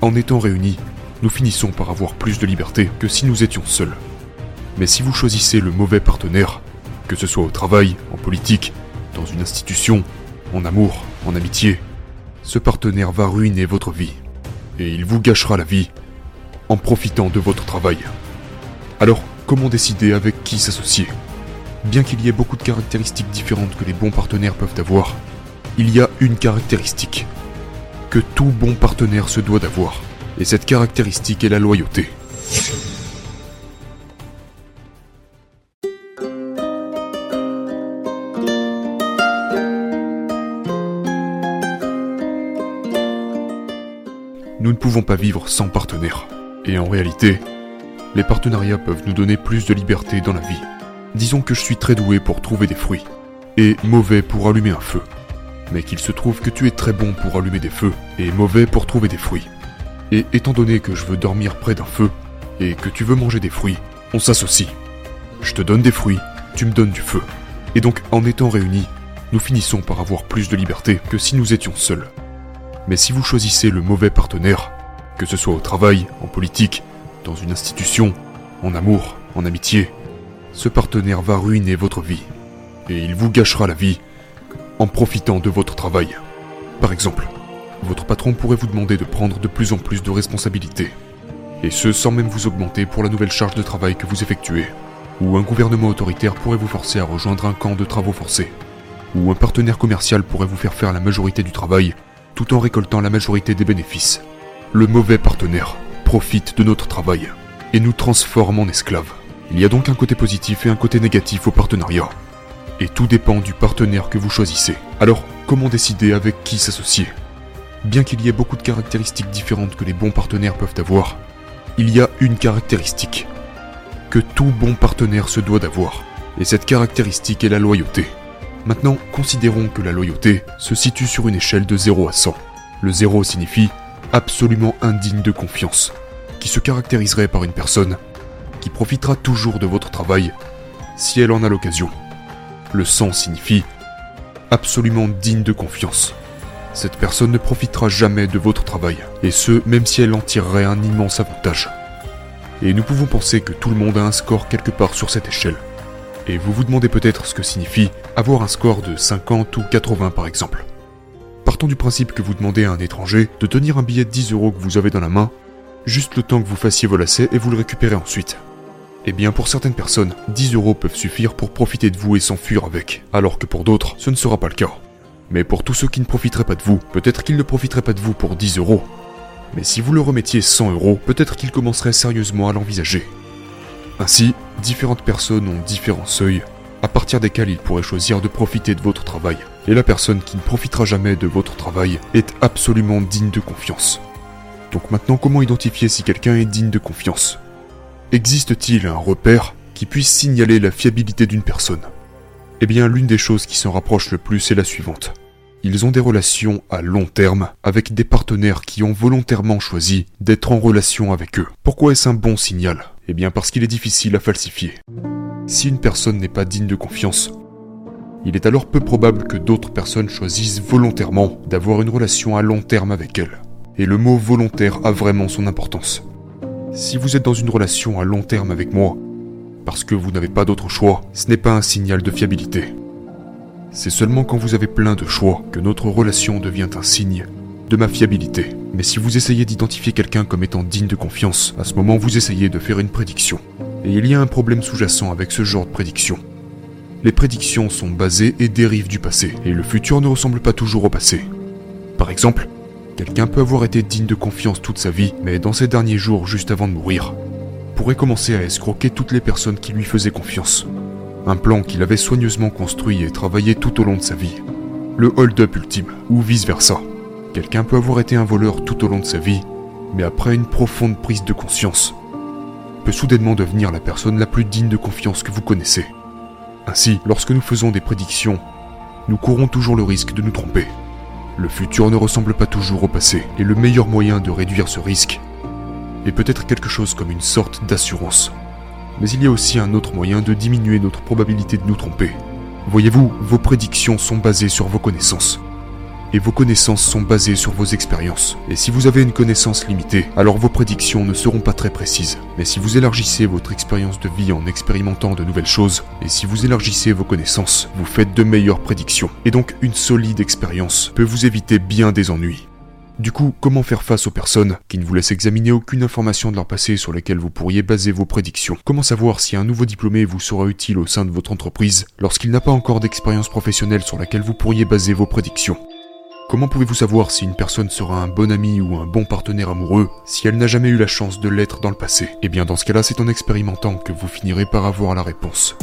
en étant réunis, nous finissons par avoir plus de liberté que si nous étions seuls. Mais si vous choisissez le mauvais partenaire, que ce soit au travail, en politique, dans une institution, en amour, en amitié, ce partenaire va ruiner votre vie. Et il vous gâchera la vie en profitant de votre travail. Alors, comment décider avec qui s'associer? Bien qu'il y ait beaucoup de caractéristiques différentes que les bons partenaires peuvent avoir, il y a une caractéristique que tout bon partenaire se doit d'avoir. Et cette caractéristique est la loyauté. Nous ne pouvons pas vivre sans partenaire. Et en réalité, les partenariats peuvent nous donner plus de liberté dans la vie. Disons que je suis très doué pour trouver des fruits, et mauvais pour allumer un feu. Mais qu'il se trouve que tu es très bon pour allumer des feux, et mauvais pour trouver des fruits. Et étant donné que je veux dormir près d'un feu, et que tu veux manger des fruits, on s'associe. Je te donne des fruits, tu me donnes du feu. Et donc en étant réunis, nous finissons par avoir plus de liberté que si nous étions seuls. Mais si vous choisissez le mauvais partenaire, que ce soit au travail, en politique, dans une institution, en amour, en amitié, ce partenaire va ruiner votre vie. Et il vous gâchera la vie en profitant de votre travail. Par exemple, votre patron pourrait vous demander de prendre de plus en plus de responsabilités. Et ce sans même vous augmenter pour la nouvelle charge de travail que vous effectuez. Ou un gouvernement autoritaire pourrait vous forcer à rejoindre un camp de travaux forcés. Ou un partenaire commercial pourrait vous faire faire la majorité du travail tout en récoltant la majorité des bénéfices. Le mauvais partenaire profite de notre travail et nous transforme en esclaves. Il y a donc un côté positif et un côté négatif au partenariat. Et tout dépend du partenaire que vous choisissez. Alors, comment décider avec qui s'associer? Bien qu'il y ait beaucoup de caractéristiques différentes que les bons partenaires peuvent avoir, il y a une caractéristique que tout bon partenaire se doit d'avoir. Et cette caractéristique est la loyauté. Maintenant, considérons que la loyauté se situe sur une échelle de 0 à 100. Le 0 signifie absolument indigne de confiance, qui se caractériserait par une personne qui profitera toujours de votre travail si elle en a l'occasion. Le 100 signifie absolument digne de confiance. Cette personne ne profitera jamais de votre travail, et ce, même si elle en tirerait un immense avantage. Et nous pouvons penser que tout le monde a un score quelque part sur cette échelle. Et vous vous demandez peut-être ce que signifie avoir un score de 50 ou 80 par exemple. Partons du principe que vous demandez à un étranger de tenir un billet de 10 euros que vous avez dans la main, juste le temps que vous fassiez vos lacets et vous le récupérez ensuite. Eh bien pour certaines personnes, 10 euros peuvent suffire pour profiter de vous et s'enfuir avec, alors que pour d'autres, ce ne sera pas le cas. Mais pour tous ceux qui ne profiteraient pas de vous, peut-être qu'ils ne profiteraient pas de vous pour 10 euros. Mais si vous le remettiez 100 euros, peut-être qu'ils commenceraient sérieusement à l'envisager. Ainsi, différentes personnes ont différents seuils, à partir desquels ils pourraient choisir de profiter de votre travail. Et la personne qui ne profitera jamais de votre travail est absolument digne de confiance. Donc maintenant, comment identifier si quelqu'un est digne de confiance? Existe-t-il un repère qui puisse signaler la fiabilité d'une personne? Eh bien, l'une des choses qui s'en rapproche le plus est la suivante. Ils ont des relations à long terme avec des partenaires qui ont volontairement choisi d'être en relation avec eux. Pourquoi est-ce un bon signal? Eh bien parce qu'il est difficile à falsifier. Si une personne n'est pas digne de confiance, il est alors peu probable que d'autres personnes choisissent volontairement d'avoir une relation à long terme avec elle. Et le mot volontaire a vraiment son importance. Si vous êtes dans une relation à long terme avec moi, parce que vous n'avez pas d'autre choix, ce n'est pas un signal de fiabilité. C'est seulement quand vous avez plein de choix que notre relation devient un signe de ma fiabilité. Mais si vous essayez d'identifier quelqu'un comme étant digne de confiance, à ce moment vous essayez de faire une prédiction. Et il y a un problème sous-jacent avec ce genre de prédiction. Les prédictions sont basées et dérivent du passé, et le futur ne ressemble pas toujours au passé. Par exemple, quelqu'un peut avoir été digne de confiance toute sa vie, mais dans ses derniers jours juste avant de mourir, pourrait commencer à escroquer toutes les personnes qui lui faisaient confiance. Un plan qu'il avait soigneusement construit et travaillé tout au long de sa vie. Le hold-up ultime, ou vice-versa. Quelqu'un peut avoir été un voleur tout au long de sa vie, mais après une profonde prise de conscience, peut soudainement devenir la personne la plus digne de confiance que vous connaissez. Ainsi, lorsque nous faisons des prédictions, nous courons toujours le risque de nous tromper. Le futur ne ressemble pas toujours au passé, et le meilleur moyen de réduire ce risque est peut-être quelque chose comme une sorte d'assurance mais il y a aussi un autre moyen de diminuer notre probabilité de nous tromper. Voyez-vous, vos prédictions sont basées sur vos connaissances. Et vos connaissances sont basées sur vos expériences. Et si vous avez une connaissance limitée, alors vos prédictions ne seront pas très précises. Mais si vous élargissez votre expérience de vie en expérimentant de nouvelles choses, et si vous élargissez vos connaissances, vous faites de meilleures prédictions. Et donc une solide expérience peut vous éviter bien des ennuis. Du coup, comment faire face aux personnes qui ne vous laissent examiner aucune information de leur passé sur lesquelles vous pourriez baser vos prédictions? Comment savoir si un nouveau diplômé vous sera utile au sein de votre entreprise lorsqu'il n'a pas encore d'expérience professionnelle sur laquelle vous pourriez baser vos prédictions? Comment pouvez-vous savoir si une personne sera un bon ami ou un bon partenaire amoureux si elle n'a jamais eu la chance de l'être dans le passé? Eh bien dans ce cas-là, c'est en expérimentant que vous finirez par avoir la réponse.